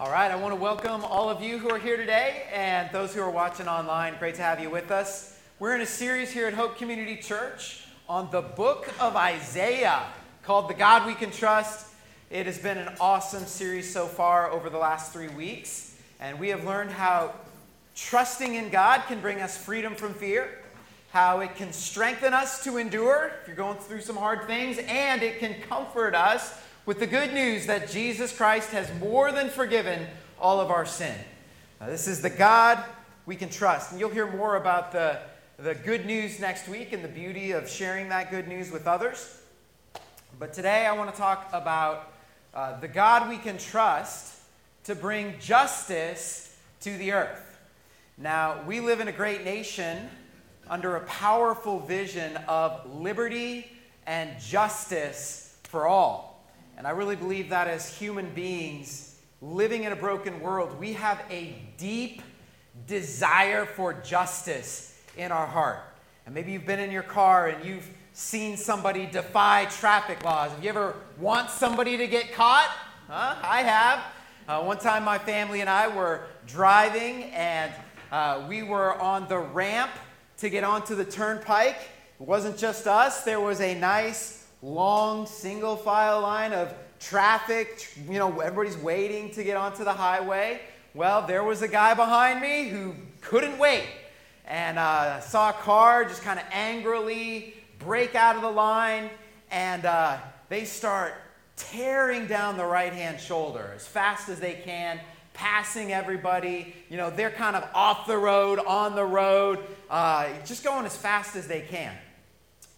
All right, I want to welcome all of you who are here today and those who are watching online. Great to have you with us. We're in a series here at Hope Community Church on the book of Isaiah called The God We Can Trust. It has been an awesome series so far over the last three weeks, and we have learned how trusting in God can bring us freedom from fear, how it can strengthen us to endure if you're going through some hard things, and it can comfort us with the good news that Jesus Christ has more than forgiven all of our sin. Now, this is the God we can trust. And you'll hear more about the, the good news next week and the beauty of sharing that good news with others. But today I want to talk about uh, the God we can trust to bring justice to the earth. Now, we live in a great nation under a powerful vision of liberty and justice for all. And I really believe that as human beings living in a broken world, we have a deep desire for justice in our heart. And maybe you've been in your car and you've seen somebody defy traffic laws. Have you ever want somebody to get caught? Huh? I have. Uh, one time, my family and I were driving, and uh, we were on the ramp to get onto the turnpike. It wasn't just us, there was a nice long single file line of traffic. You know, everybody's waiting to get onto the highway. Well, there was a guy behind me who couldn't wait and uh, saw a car just kind of angrily break out of the line, and uh, they start tearing down the right hand shoulder as fast as they can, passing everybody. You know, they're kind of off the road, on the road, uh, just going as fast as they can.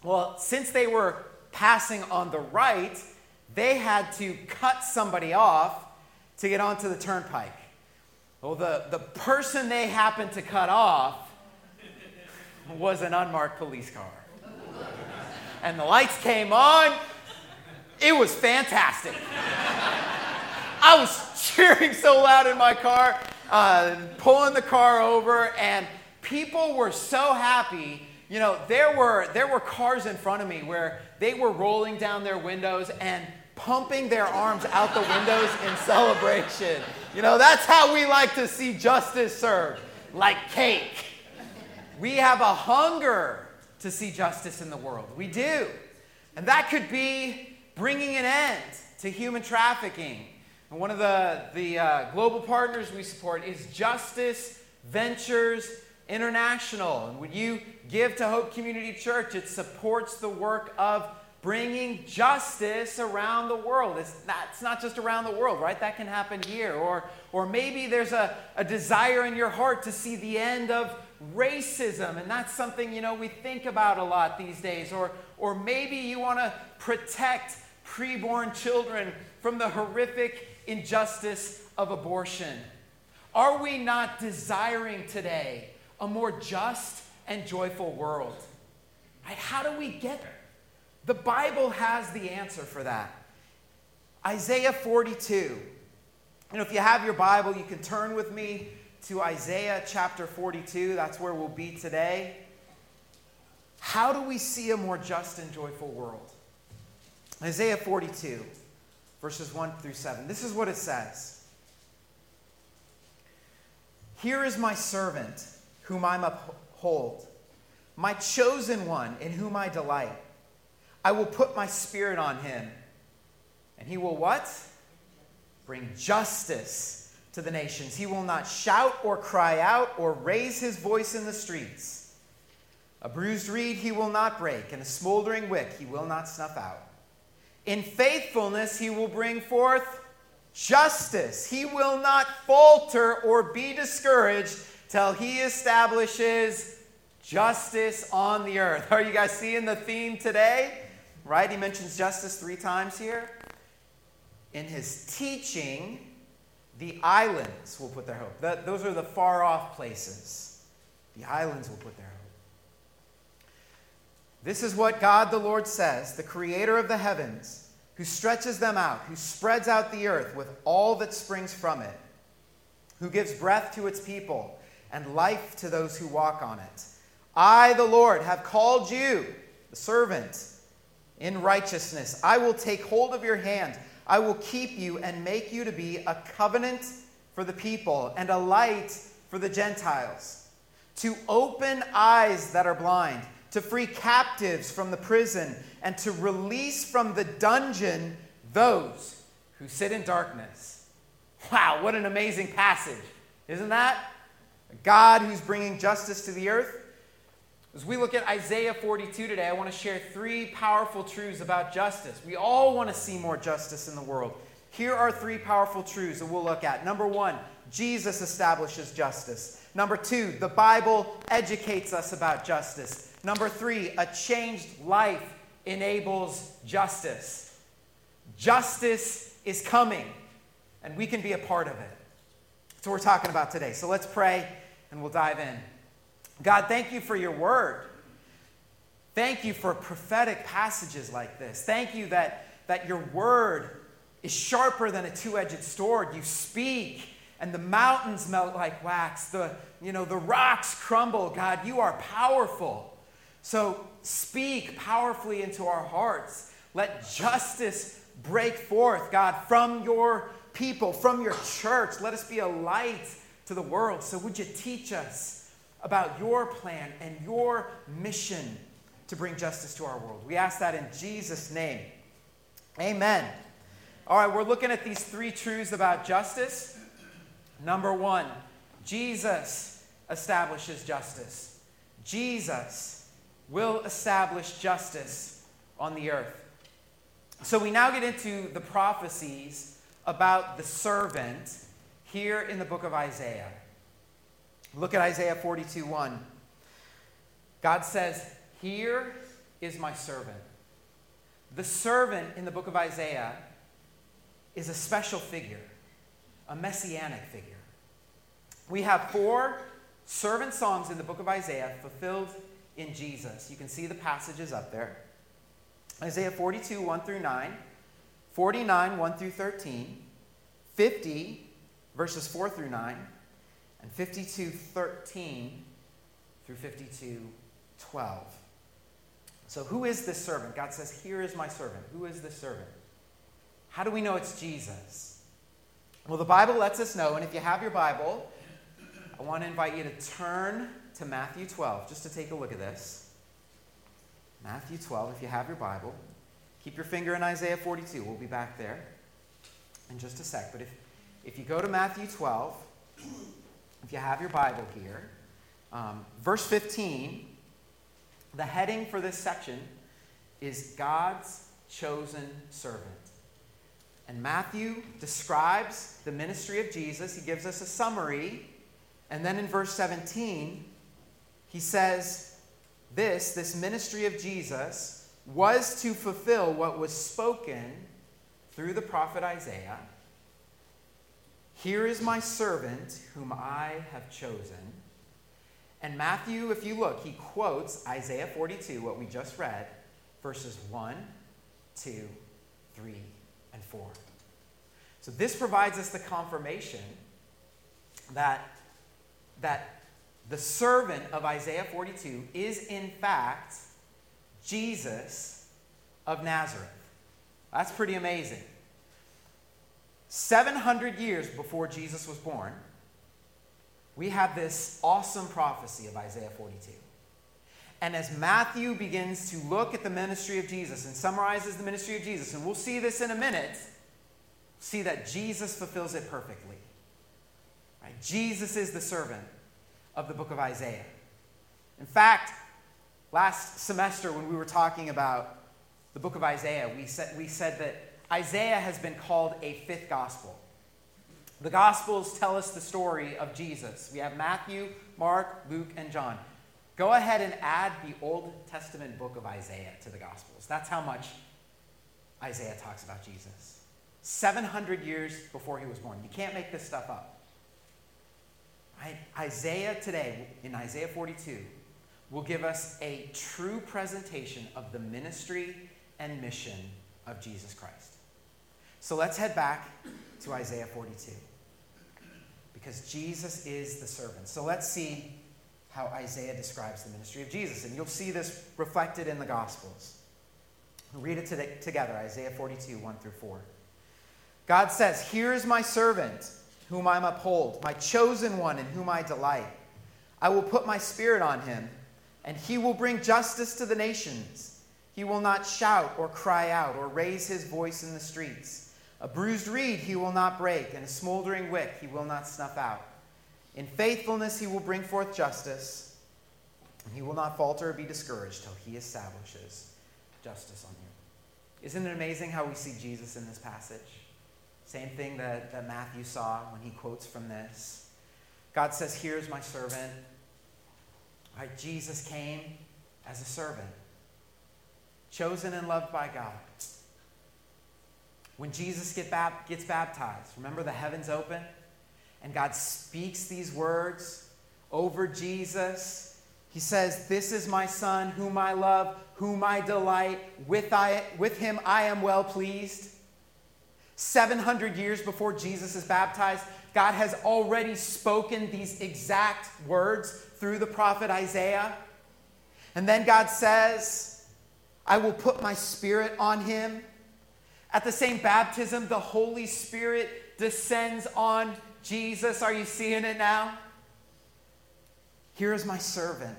Well, since they were passing on the right, they had to cut somebody off to get onto the turnpike. Well, the, the person they happened to cut off was an unmarked police car. And the lights came on. It was fantastic. I was cheering so loud in my car, uh, pulling the car over, and people were so happy you know, there were, there were cars in front of me where they were rolling down their windows and pumping their arms out the windows in celebration. You know, that's how we like to see justice served, like cake. We have a hunger to see justice in the world. We do. And that could be bringing an end to human trafficking. And one of the, the uh, global partners we support is Justice Ventures International. And when you give to Hope Community Church, it supports the work of bringing justice around the world. It's not, it's not just around the world, right? That can happen here. Or, or maybe there's a, a desire in your heart to see the end of racism, and that's something, you know, we think about a lot these days. Or, or maybe you want to protect preborn children from the horrific injustice of abortion. Are we not desiring today a more just and joyful world. Right? How do we get there? The Bible has the answer for that. Isaiah 42. You know, if you have your Bible, you can turn with me to Isaiah chapter 42. That's where we'll be today. How do we see a more just and joyful world? Isaiah 42, verses 1 through 7. This is what it says Here is my servant whom I uphold, my chosen one in whom I delight. I will put my spirit on him, and he will what? Bring justice to the nations. He will not shout or cry out or raise his voice in the streets. A bruised reed he will not break, and a smoldering wick he will not snuff out. In faithfulness he will bring forth justice. He will not falter or be discouraged till he establishes justice on the earth. Are you guys seeing the theme today? Right? He mentions justice three times here. In his teaching, the islands will put their hope. That, those are the far off places. The islands will put their hope. This is what God the Lord says, the creator of the heavens, who stretches them out, who spreads out the earth with all that springs from it, who gives breath to its people and life to those who walk on it. I, the Lord, have called you, the servant, in righteousness. I will take hold of your hand. I will keep you and make you to be a covenant for the people and a light for the Gentiles, to open eyes that are blind, to free captives from the prison, and to release from the dungeon those who sit in darkness. Wow, what an amazing passage, isn't that? A God who's bringing justice to the earth. As we look at Isaiah 42 today, I want to share three powerful truths about justice. We all want to see more justice in the world. Here are three powerful truths that we'll look at. Number one, Jesus establishes justice. Number two, the Bible educates us about justice. Number three, a changed life enables justice. Justice is coming, and we can be a part of it. That's what we're talking about today. So let's pray and we'll dive in. God, thank you for your word. Thank you for prophetic passages like this. Thank you that, that your word is sharper than a two-edged sword. You speak and the mountains melt like wax. The, you know, the rocks crumble. God, you are powerful. So speak powerfully into our hearts. Let justice break forth, God, from your people, from your church. Let us be a light to the world. So would you teach us about your plan and your mission to bring justice to our world? We ask that in Jesus' name. Amen. All right, we're looking at these three truths about justice. Number one, Jesus establishes justice. Jesus will establish justice on the earth. So we now get into the prophecies about the servant here in the book of Isaiah. Look at Isaiah 42 1. God says, Here is my servant. The servant in the book of Isaiah is a special figure, a messianic figure. We have four servant songs in the book of Isaiah fulfilled in Jesus. You can see the passages up there Isaiah 42, 1 through 9, 49, 1 through 13, 50, verses 4 through 9, and 52, 13 through 52, 12. So, who is this servant? God says, Here is my servant. Who is this servant? How do we know it's Jesus? Well, the Bible lets us know, and if you have your Bible, I want to invite you to turn to Matthew 12 just to take a look at this. Matthew 12, if you have your Bible. Keep your finger in Isaiah 42. We'll be back there in just a sec. But if, if you go to Matthew 12, if you have your Bible here, um, verse 15, the heading for this section is God's chosen servant. And Matthew describes the ministry of Jesus. He gives us a summary. And then in verse 17, he says, This, this ministry of Jesus, was to fulfill what was spoken through the prophet Isaiah. Here is my servant whom I have chosen. And Matthew, if you look, he quotes Isaiah 42, what we just read, verses 1, 2, 3, and 4. So this provides us the confirmation that, that the servant of Isaiah 42 is in fact Jesus of Nazareth. That's pretty amazing. 700 years before Jesus was born, we have this awesome prophecy of Isaiah 42. And as Matthew begins to look at the ministry of Jesus and summarizes the ministry of Jesus, and we'll see this in a minute, see that Jesus fulfills it perfectly. Right? Jesus is the servant of the book of Isaiah. In fact, last semester when we were talking about the book of Isaiah, we said, we said that Isaiah has been called a fifth gospel. The gospels tell us the story of Jesus. We have Matthew, Mark, Luke, and John. Go ahead and add the Old Testament book of Isaiah to the gospels. That's how much Isaiah talks about Jesus. 700 years before he was born. You can't make this stuff up. Isaiah today, in Isaiah 42, will give us a true presentation of the ministry and mission of Jesus Christ. So let's head back to Isaiah 42. Because Jesus is the servant. So let's see how Isaiah describes the ministry of Jesus. And you'll see this reflected in the Gospels. read it together Isaiah 42, 1 through 4. God says, Here is my servant, whom I uphold, my chosen one in whom I delight. I will put my spirit on him, and he will bring justice to the nations. He will not shout or cry out or raise his voice in the streets. A bruised reed he will not break, and a smoldering wick he will not snuff out. In faithfulness he will bring forth justice, and he will not falter or be discouraged till he establishes justice on you. Isn't it amazing how we see Jesus in this passage? Same thing that, that Matthew saw when he quotes from this. God says, Here's my servant. Jesus came as a servant, chosen and loved by God. When Jesus get bab- gets baptized, remember the heavens open? And God speaks these words over Jesus. He says, This is my son, whom I love, whom I delight. With, I, with him I am well pleased. 700 years before Jesus is baptized, God has already spoken these exact words through the prophet Isaiah. And then God says, I will put my spirit on him. At the same baptism, the Holy Spirit descends on Jesus. Are you seeing it now? Here is my servant.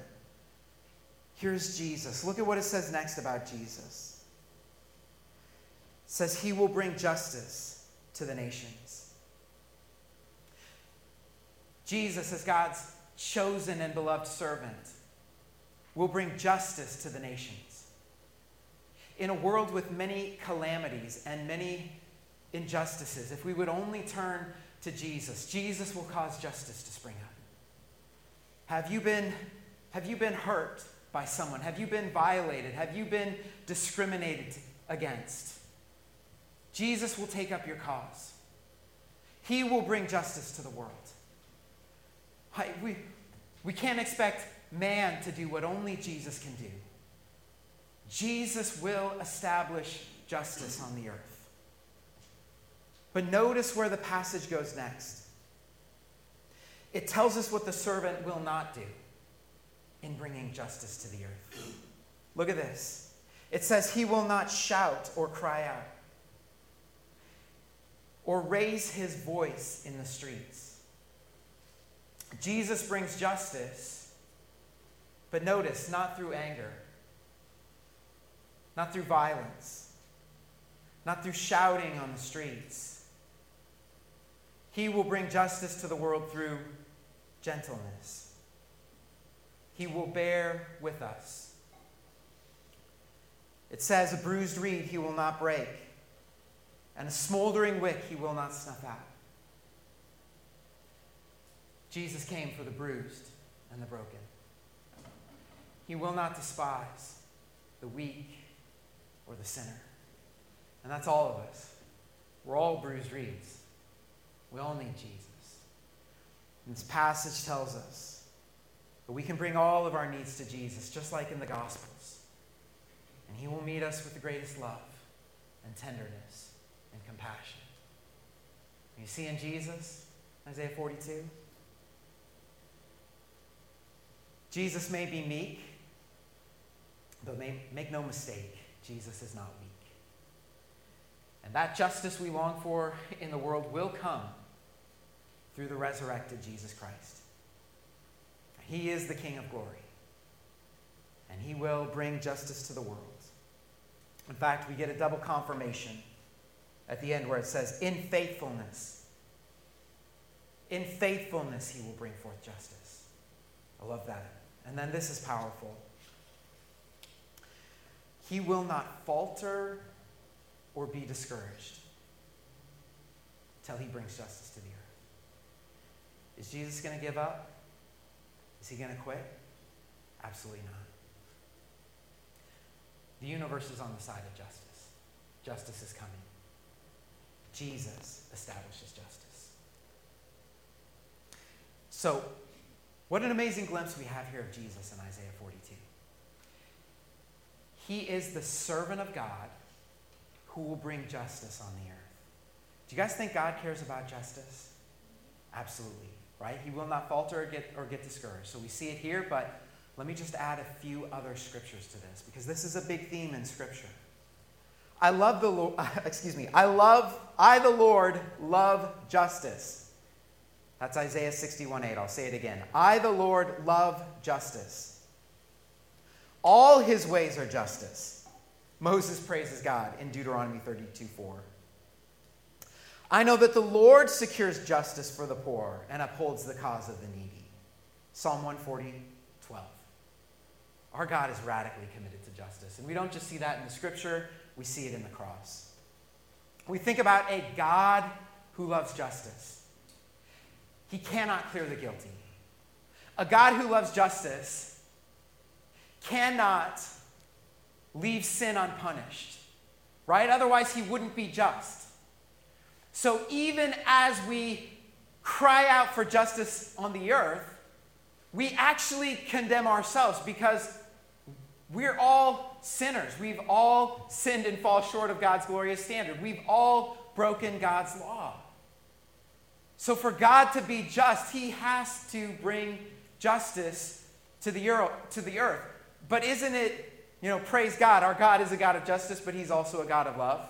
Here's Jesus. Look at what it says next about Jesus says he will bring justice to the nations. Jesus, as God's chosen and beloved servant, will bring justice to the nations. In a world with many calamities and many injustices, if we would only turn to Jesus, Jesus will cause justice to spring up. Have you been, have you been hurt by someone? Have you been violated? Have you been discriminated against? Jesus will take up your cause. He will bring justice to the world. We, we can't expect man to do what only Jesus can do. Jesus will establish justice on the earth. But notice where the passage goes next. It tells us what the servant will not do in bringing justice to the earth. Look at this. It says, He will not shout or cry out or raise his voice in the streets. Jesus brings justice, but notice, not through anger, not through violence, not through shouting on the streets. He will bring justice to the world through gentleness. He will bear with us. It says, A bruised reed he will not break and a smoldering wick he will not snuff out. Jesus came for the bruised and the broken. He will not despise the weak or the sinner. And that's all of us. We're all bruised reeds. We all need Jesus. And this passage tells us that we can bring all of our needs to Jesus, just like in the Gospels. And He will meet us with the greatest love and tenderness and compassion. You see in Jesus, Isaiah 42? Jesus may be meek, but may, make no mistake, Jesus is not weak. And that justice we long for in the world will come through the resurrected Jesus Christ. He is the King of glory, and he will bring justice to the world. In fact, we get a double confirmation at the end where it says, In faithfulness. In faithfulness, he will bring forth justice. I love that. And then this is powerful. He will not falter or be discouraged till he brings justice to the earth. Is Jesus going to give up? Is he going to quit? Absolutely not. The universe is on the side of justice. Justice is coming. Jesus establishes justice. So, what an amazing glimpse we have here of Jesus in Isaiah 42. He is the servant of God who will bring justice on the earth. Do you guys think God cares about justice? Absolutely, right? He will not falter or get, or get discouraged. So we see it here, but let me just add a few other scriptures to this because this is a big theme in Scripture. I love the Lord, excuse me, I love, I the Lord love justice. That's Isaiah 61 8. I'll say it again. I, the Lord, love justice. All his ways are justice. Moses praises God in Deuteronomy 32 4. I know that the Lord secures justice for the poor and upholds the cause of the needy. Psalm 140 12. Our God is radically committed to justice. And we don't just see that in the scripture, we see it in the cross. We think about a God who loves justice. He cannot clear the guilty. A God who loves justice cannot leave sin unpunished, right? Otherwise, he wouldn't be just. So even as we cry out for justice on the earth, we actually condemn ourselves because we're all sinners. We've all sinned and fall short of God's glorious standard. We've all broken God's law. So, for God to be just, He has to bring justice to the, earth. But isn't it, you know, praise God, our God is a God of justice, but He's also a God of love?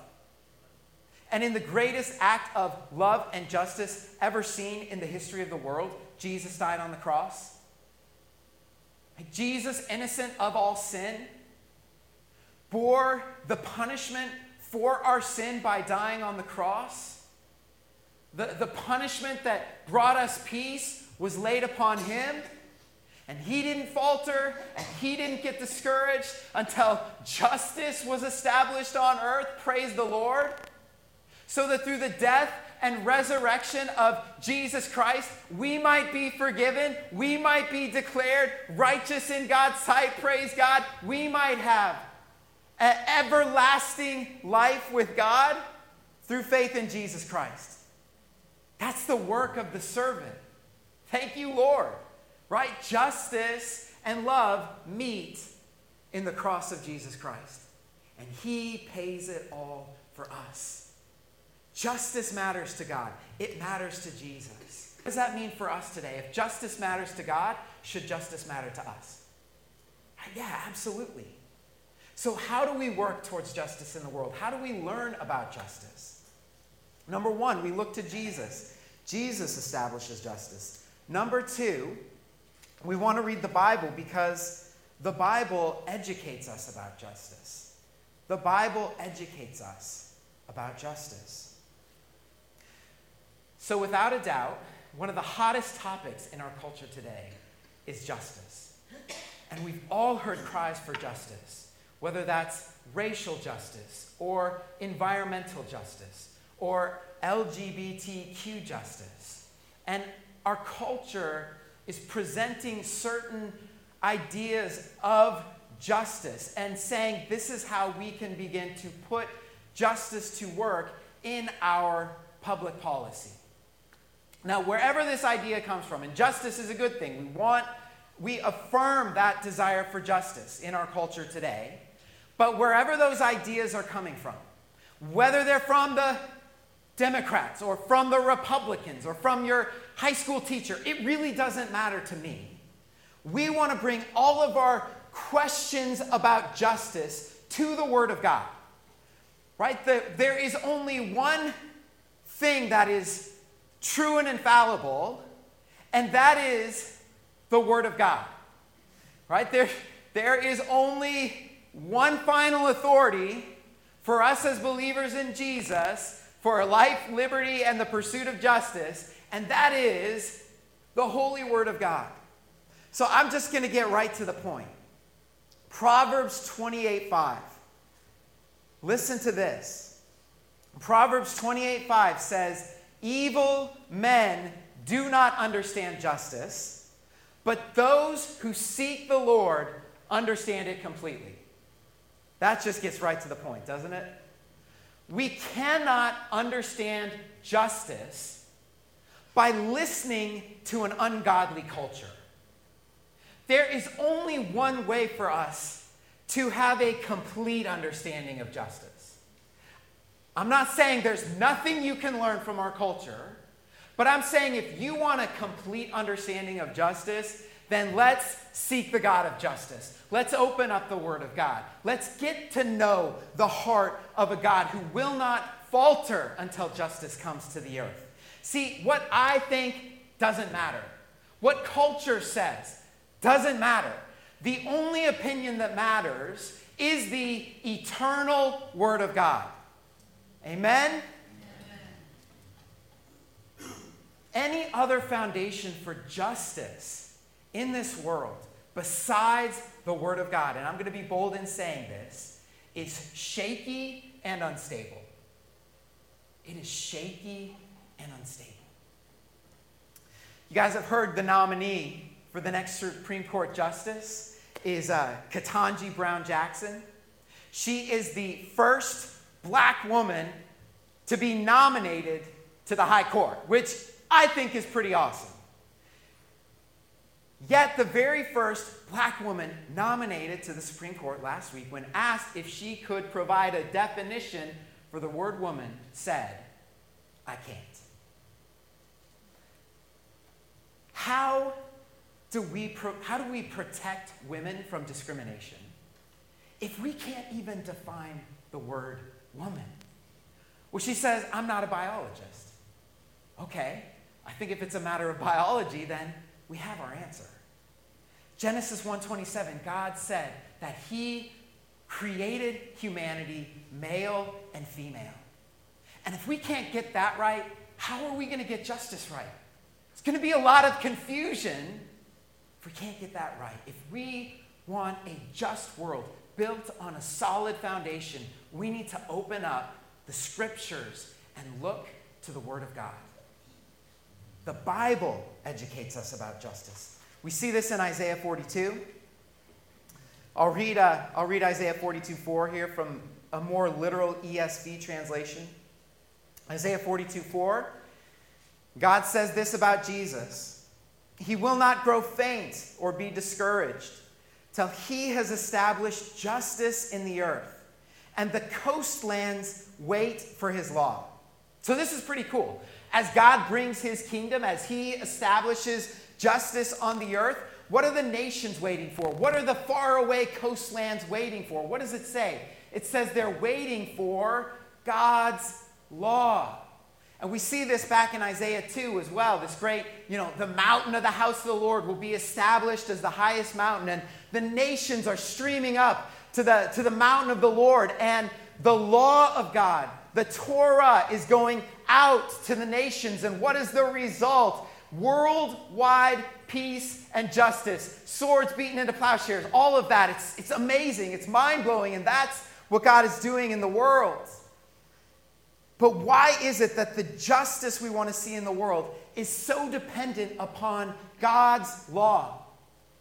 And in the greatest act of love and justice ever seen in the history of the world, Jesus died on the cross. Jesus, innocent of all sin, bore the punishment for our sin by dying on the cross. The, the punishment that brought us peace was laid upon him. And he didn't falter and he didn't get discouraged until justice was established on earth. Praise the Lord. So that through the death and resurrection of Jesus Christ, we might be forgiven. We might be declared righteous in God's sight. Praise God. We might have an everlasting life with God through faith in Jesus Christ. That's the work of the servant. Thank you, Lord. Right? Justice and love meet in the cross of Jesus Christ. And He pays it all for us. Justice matters to God, it matters to Jesus. What does that mean for us today? If justice matters to God, should justice matter to us? Uh, yeah, absolutely. So, how do we work towards justice in the world? How do we learn about justice? Number one, we look to Jesus. Jesus establishes justice. Number two, we want to read the Bible because the Bible educates us about justice. The Bible educates us about justice. So, without a doubt, one of the hottest topics in our culture today is justice. And we've all heard cries for justice, whether that's racial justice or environmental justice or LGBTQ justice. And our culture is presenting certain ideas of justice and saying this is how we can begin to put justice to work in our public policy. Now, wherever this idea comes from, and justice is a good thing, we want, we affirm that desire for justice in our culture today. But wherever those ideas are coming from, whether they're from the Democrats or from the Republicans or from your high school teacher, it really doesn't matter to me. We want to bring all of our questions about justice to the Word of God. Right? The, there is only one thing that is true and infallible, and that is the Word of God. Right? There, there is only one final authority for us as believers in Jesus for life, liberty, and the pursuit of justice, and that is the holy Word of God. So I'm just going to get right to the point. Proverbs 28 5. Listen to this. Proverbs 28 5 says, Evil men do not understand justice, but those who seek the Lord understand it completely. That just gets right to the point, doesn't it? We cannot understand justice by listening to an ungodly culture. There is only one way for us to have a complete understanding of justice. I'm not saying there's nothing you can learn from our culture, but I'm saying if you want a complete understanding of justice, then let's seek the God of justice. Let's open up the Word of God. Let's get to know the heart of a God who will not falter until justice comes to the earth. See, what I think doesn't matter. What culture says doesn't matter. The only opinion that matters is the eternal Word of God. Amen? Any other foundation for justice in this world besides the Word of God, and I'm going to be bold in saying this, is shaky and unstable. It is shaky and unstable. You guys have heard the nominee for the next Supreme Court Justice is uh, Ketanji Brown Jackson. She is the first black woman to be nominated to the High Court, which I think is pretty awesome. Yet, the very first black woman nominated to the Supreme Court last week, when asked if she could provide a definition for the word woman, said, I can't. How do we, pro- how do we protect women from discrimination if we can't even define the word woman? Well, she says, I'm not a biologist. Okay, I think if it's a matter of biology, then we have our answer. Genesis 1:27, God said that he created humanity male and female. And if we can't get that right, how are we going to get justice right? It's going to be a lot of confusion if we can't get that right. If we want a just world built on a solid foundation, we need to open up the scriptures and look to the Word of God. The Bible educates us about justice. We see this in Isaiah 42. I'll read, uh, I'll read Isaiah 42 4 here from a more literal ESV translation. Isaiah 42 4. God says this about Jesus He will not grow faint or be discouraged till he has established justice in the earth, and the coastlands wait for his law. So, this is pretty cool. As God brings his kingdom, as he establishes justice on the earth, what are the nations waiting for? What are the faraway coastlands waiting for? What does it say? It says they're waiting for God's law. And we see this back in Isaiah 2 as well. This great, you know, the mountain of the house of the Lord will be established as the highest mountain, and the nations are streaming up to the, to the mountain of the Lord. And the law of God, the Torah, is going out to the nations. And what is the result? Worldwide peace and justice, swords beaten into plowshares, all of that. It's, it's amazing, it's mind blowing, and that's what God is doing in the world. But why is it that the justice we want to see in the world is so dependent upon God's law?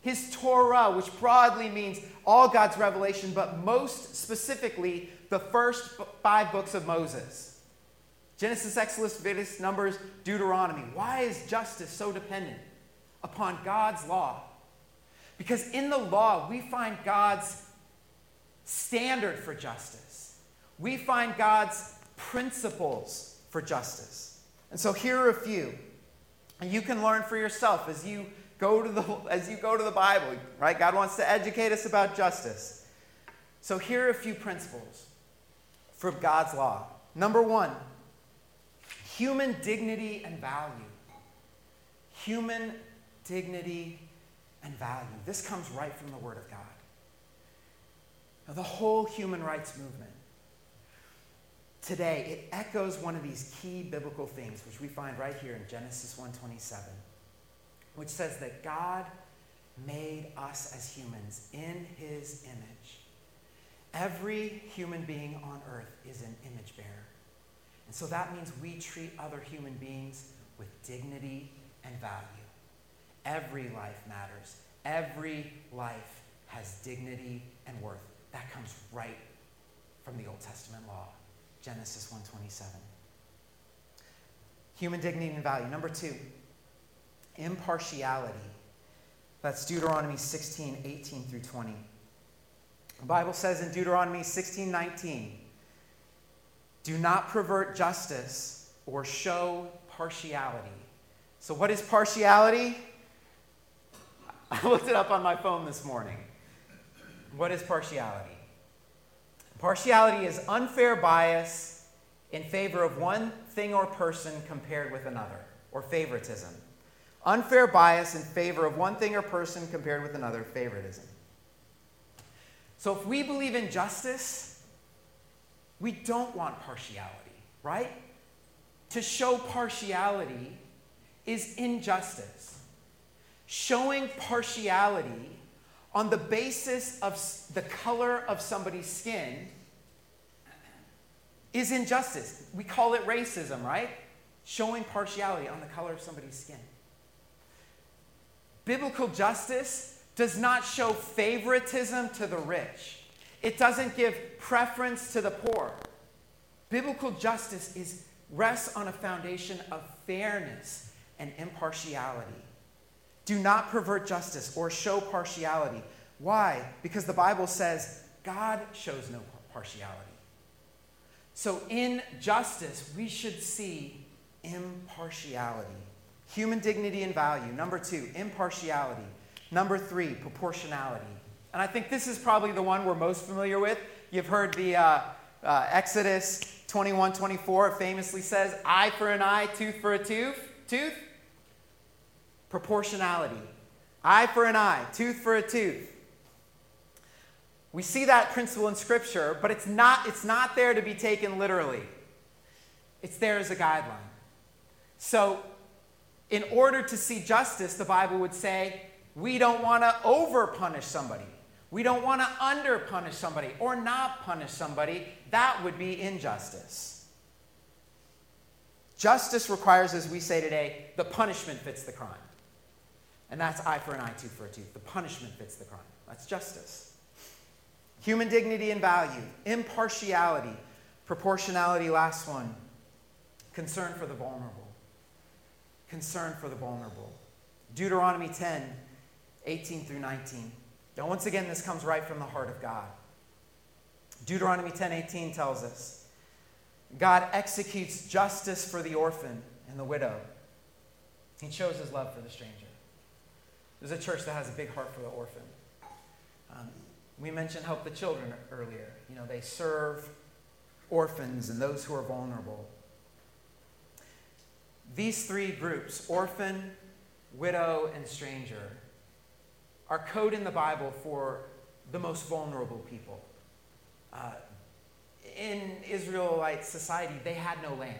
His Torah, which broadly means all God's revelation, but most specifically, the first five books of Moses Genesis, Exodus, Leviticus, Numbers, Deuteronomy. Why is justice so dependent upon God's law? Because in the law, we find God's standard for justice, we find God's principles for justice. And so here are a few. And you can learn for yourself as you go to the as you go to the Bible, right? God wants to educate us about justice. So here are a few principles from God's law. Number 1, human dignity and value. Human dignity and value. This comes right from the Word of God. Now, the whole human rights movement today, it echoes one of these key biblical things, which we find right here in Genesis 1:27, which says that God made us as humans in his image. Every human being on earth is an image bearer. And so that means we treat other human beings with dignity and value. Every life matters. Every life has dignity and worth. That comes right from the Old Testament law. Genesis 1:27. Human dignity and value. Number 2, impartiality. That's Deuteronomy 16, 18 through 20. The Bible says in Deuteronomy 16, 19, do not pervert justice or show partiality. So, what is partiality? I looked it up on my phone this morning. What is partiality? Partiality is unfair bias in favor of one thing or person compared with another, or favoritism. unfair bias in favor of one thing or person compared with another, favoritism. So if we believe in justice, we don't want partiality, right? To show partiality is injustice. Showing partiality on the basis of the color of somebody's skin is injustice. We call it racism, right? Showing partiality on the color of somebody's skin. Biblical justice does not show favoritism to the rich, it doesn't give preference to the poor. Biblical justice is, rests on a foundation of fairness and impartiality. Do not pervert justice or show partiality. Why? Because the Bible says God shows no partiality. So in justice, we should see impartiality. Human dignity and value. Number two, impartiality. Number three, proportionality. And I think this is probably the one we're most familiar with. You've heard the uh, uh, Exodus 21 24 famously says, eye for an eye, tooth for a tooth. Tooth? Proportionality. Eye for an eye, tooth for a tooth. We see that principle in Scripture, but it's not, it's not there to be taken literally. It's there as a guideline. So, in order to see justice, the Bible would say, we don't want to over punish somebody. We don't want to under punish somebody or not punish somebody. That would be injustice. Justice requires, as we say today, the punishment fits the crime. And that's eye for an eye, tooth for a tooth. The punishment fits the crime. That's justice human dignity and value, impartiality, proportionality, last one, concern for the vulnerable. Concern for the vulnerable. Deuteronomy 10, 18 through 19. Now, once again, this comes right from the heart of God. Deuteronomy 10:18 tells us God executes justice for the orphan and the widow. He shows his love for the stranger. There's a church that has a big heart for the orphan. Um, we mentioned Help the Children earlier. You know, they serve orphans and those who are vulnerable. These three groups, orphan, widow, and stranger, are code in the Bible for the most vulnerable people. Uh, in Israelite society, they had no land.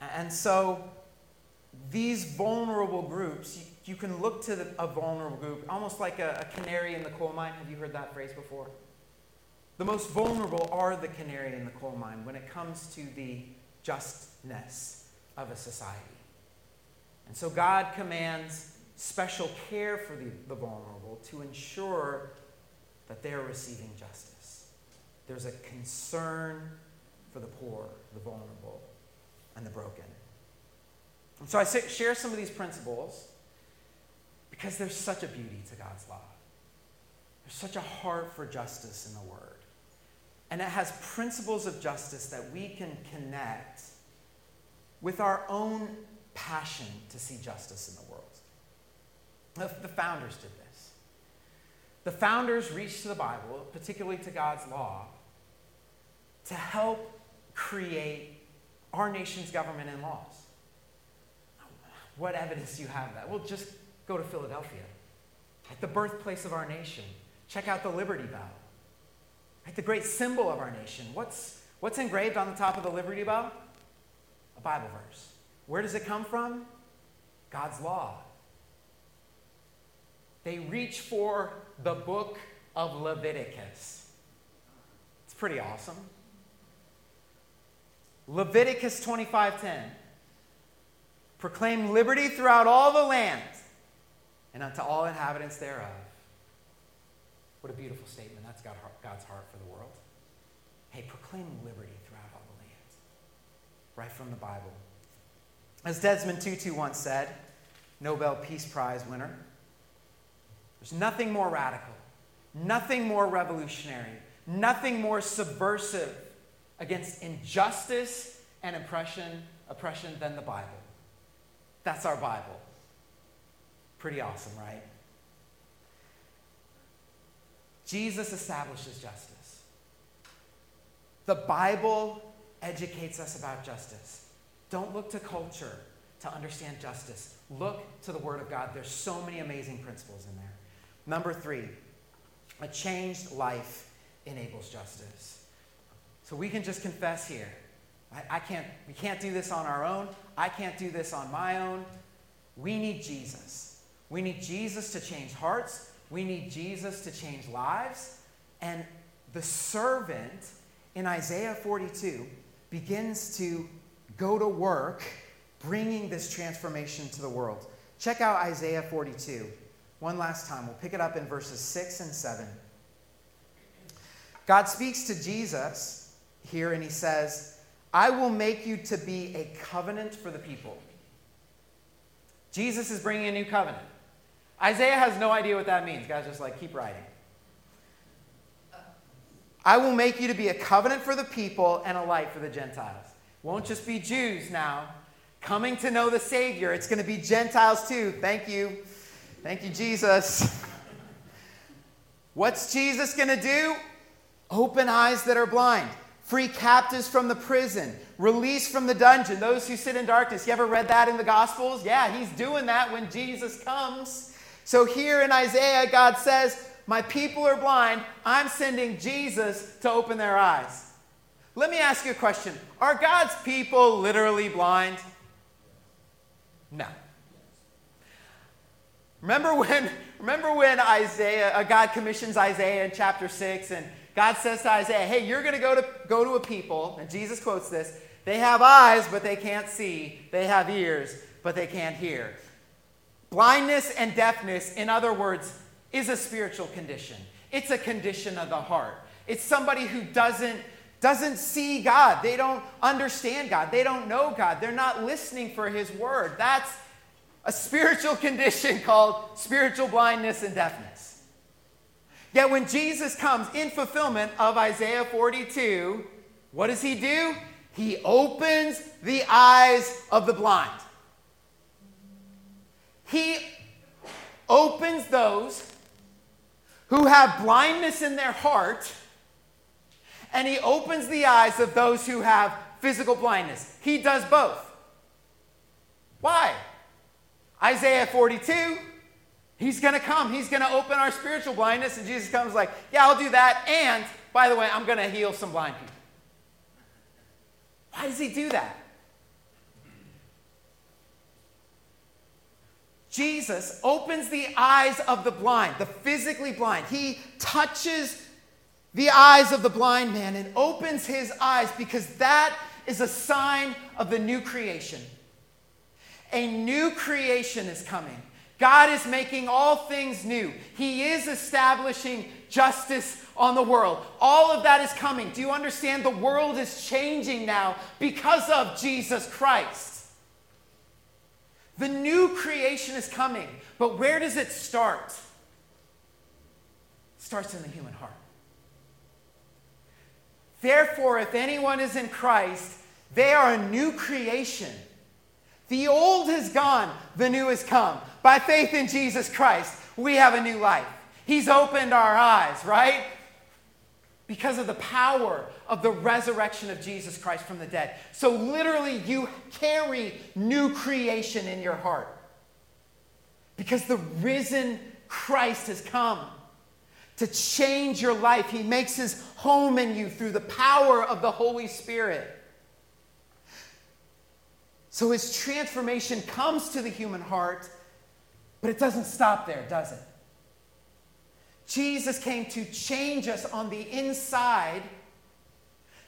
And so these vulnerable groups, you, you can look to the, a vulnerable group almost like a, a canary in the coal mine. Have you heard that phrase before? The most vulnerable are the canary in the coal mine when it comes to the justness of a society. And so God commands special care for the, the vulnerable to ensure that they are receiving justice. There's a concern for the poor, the vulnerable, and the broken. And so I share some of these principles because there's such a beauty to God's law. There's such a heart for justice in the Word. And it has principles of justice that we can connect with our own passion to see justice in the world. The founders did this. The founders reached to the Bible, particularly to God's law, to help create our nation's government and laws. What evidence do you have of that? Well, just go to Philadelphia, at the birthplace of our nation. Check out the Liberty Bell, right? the great symbol of our nation. What's, what's engraved on the top of the Liberty Bell? A Bible verse. Where does it come from? God's law. They reach for the book of Leviticus. It's pretty awesome. Leviticus 25:10 Proclaim liberty throughout all the land and unto all inhabitants thereof. What a beautiful statement. That's God's heart for the world. Hey, proclaim liberty throughout all the land. Right from the Bible. As Desmond Tutu once said, Nobel Peace Prize winner, there's nothing more radical, nothing more revolutionary, nothing more subversive against injustice and oppression, oppression than the Bible. That's our Bible. Pretty awesome, right? Jesus establishes justice. The Bible educates us about justice. Don't look to culture to understand justice. Look to the Word of God, there's so many amazing principles in there. Number three, a changed life enables justice. So we can just confess here. I, I can't, we can't do this on our own. I can't do this on my own. We need Jesus. We need Jesus to change hearts. We need Jesus to change lives. And the servant in Isaiah 42 begins to go to work bringing this transformation to the world. Check out Isaiah 42 one last time. We'll pick it up in verses 6 and 7. God speaks to Jesus here and he says, I will make you to be a covenant for the people. Jesus is bringing a new covenant. Isaiah has no idea what that means. God's just like, keep writing. I will make you to be a covenant for the people and a light for the Gentiles. Won't just be Jews now coming to know the Savior. It's going to be Gentiles too. Thank you. Thank you, Jesus. What's Jesus going to do? Open eyes that are blind, free captives from the prison, release from the dungeon, those who sit in darkness. You ever read that in the Gospels? Yeah, he's doing that when Jesus comes. So here in Isaiah, God says, My people are blind. I'm sending Jesus to open their eyes. Let me ask you a question Are God's people literally blind? No. Remember when, remember when Isaiah, uh, God commissions Isaiah in chapter 6, and God says to Isaiah, Hey, you're going to go to go to a people, and Jesus quotes this, they have eyes, but they can't see. They have ears, but they can't hear. Blindness and deafness, in other words, is a spiritual condition. It's a condition of the heart. It's somebody who doesn't doesn't see God. They don't understand God. They don't know God. They're not listening for his word. That's a spiritual condition called spiritual blindness and deafness. Yet when Jesus comes in fulfillment of Isaiah 42, what does he do? He opens the eyes of the blind. He opens those who have blindness in their heart, and he opens the eyes of those who have physical blindness. He does both. Why? Isaiah 42, he's going to come. He's going to open our spiritual blindness, and Jesus comes like, yeah, I'll do that. And, by the way, I'm going to heal some blind people. Why does he do that? Jesus opens the eyes of the blind, the physically blind. He touches the eyes of the blind man and opens his eyes because that is a sign of the new creation. A new creation is coming. God is making all things new. He is establishing justice on the world. All of that is coming. Do you understand? The world is changing now because of Jesus Christ. The new creation is coming. But where does it start? It starts in the human heart. Therefore, if anyone is in Christ, they are a new creation. The old has gone, the new has come. By faith in Jesus Christ, we have a new life. He's opened our eyes, right? Because of the power of the resurrection of Jesus Christ from the dead. So, literally, you carry new creation in your heart. Because the risen Christ has come to change your life. He makes his home in you through the power of the Holy Spirit. So his transformation comes to the human heart, but it doesn't stop there, does it? Jesus came to change us on the inside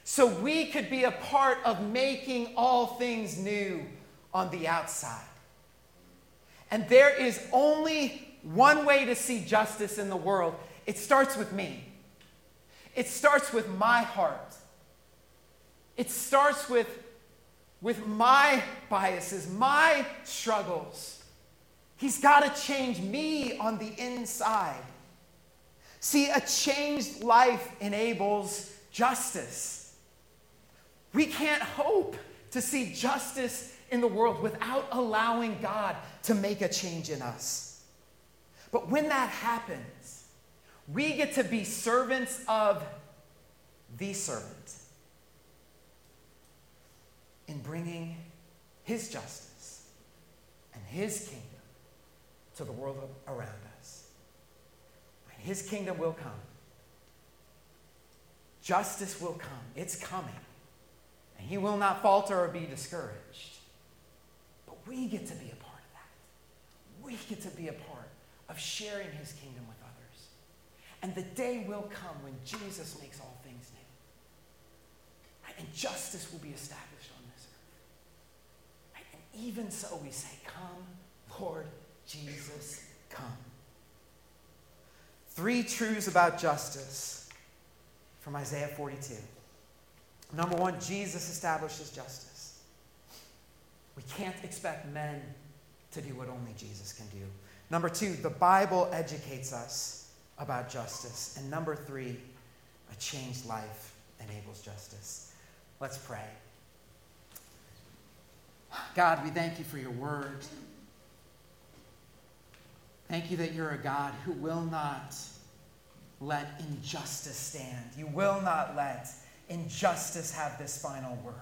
so we could be a part of making all things new on the outside. And there is only one way to see justice in the world it starts with me, it starts with my heart, it starts with with my biases, my struggles. He's got to change me on the inside. See, a changed life enables justice. We can't hope to see justice in the world without allowing God to make a change in us. But when that happens, we get to be servants of the servant in bringing his justice and his kingdom to the world around us. And his kingdom will come. Justice will come. It's coming. And he will not falter or be discouraged. But we get to be a part of that. We get to be a part of sharing his kingdom with others. And the day will come when Jesus makes all things new. And justice will be established on this earth. Right? And even so, we say, Come, Lord Jesus, come. Three truths about justice from Isaiah 42. Number one, Jesus establishes justice. We can't expect men to do what only Jesus can do. Number two, the Bible educates us about justice. And number three, a changed life enables justice. Let's pray. God, we thank you for your word. Thank you that you're a God who will not let injustice stand. You will not let injustice have this final word.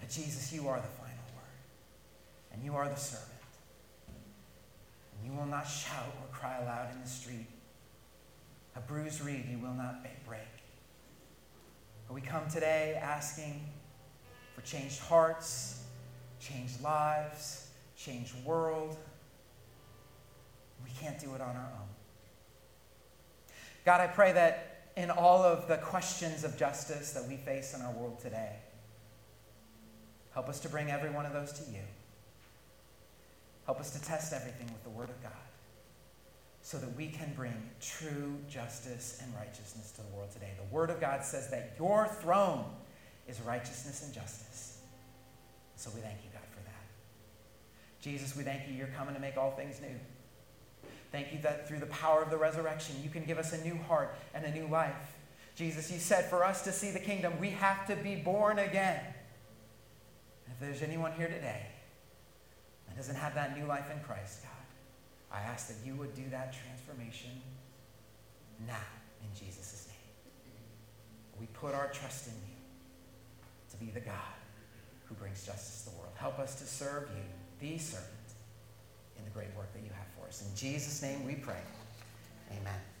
But Jesus, you are the final word, and you are the servant. And you will not shout or cry aloud in the street. A bruised reed you will not break. But we come today asking for changed hearts, changed lives, changed world. We can't do it on our own. God, I pray that in all of the questions of justice that we face in our world today, help us to bring every one of those to you. Help us to test everything with the Word of God so that we can bring true justice and righteousness to the world today. The Word of God says that your throne is righteousness and justice. So we thank you, God, for that. Jesus, we thank you. You're coming to make all things new. Thank you that through the power of the resurrection, you can give us a new heart and a new life. Jesus, you said for us to see the kingdom, we have to be born again. If there's anyone here today that doesn't have that new life in Christ, God, I ask that you would do that transformation now in Jesus' name. We put our trust in you to be the God who brings justice to the world. Help us to serve you, the servant, in the great work that you have for us. In Jesus' name we pray. Amen.